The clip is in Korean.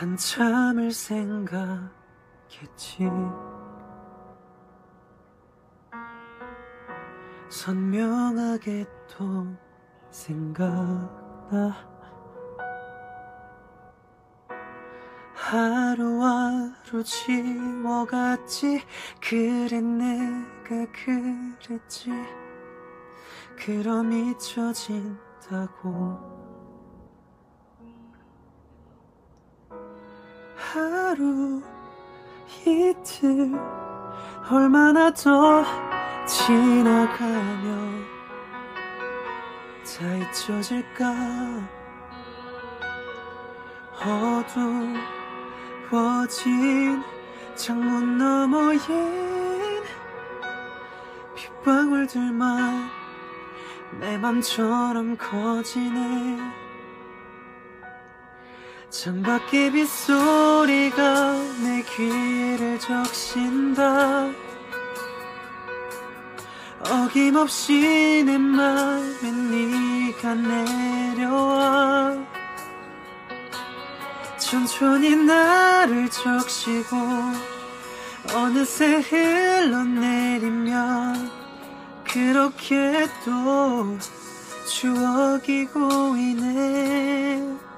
한참을 생각했지. 선명하게 또 생각나. 하루하루 지워갔지. 그래 내가 그랬지. 그럼 잊혀진다고 하루 이틀 얼마나 더 지나가며 다 잊혀질까? 어두워진 창문 너머엔 빗방울들만 내 맘처럼 커지네 창밖의 빗소리가 내 귀를 적신다 어김없이 내 맘에 네가 내려와 천천히 나를 적시고 어느새 흘러내리면 그렇게 또 추억이 고이네.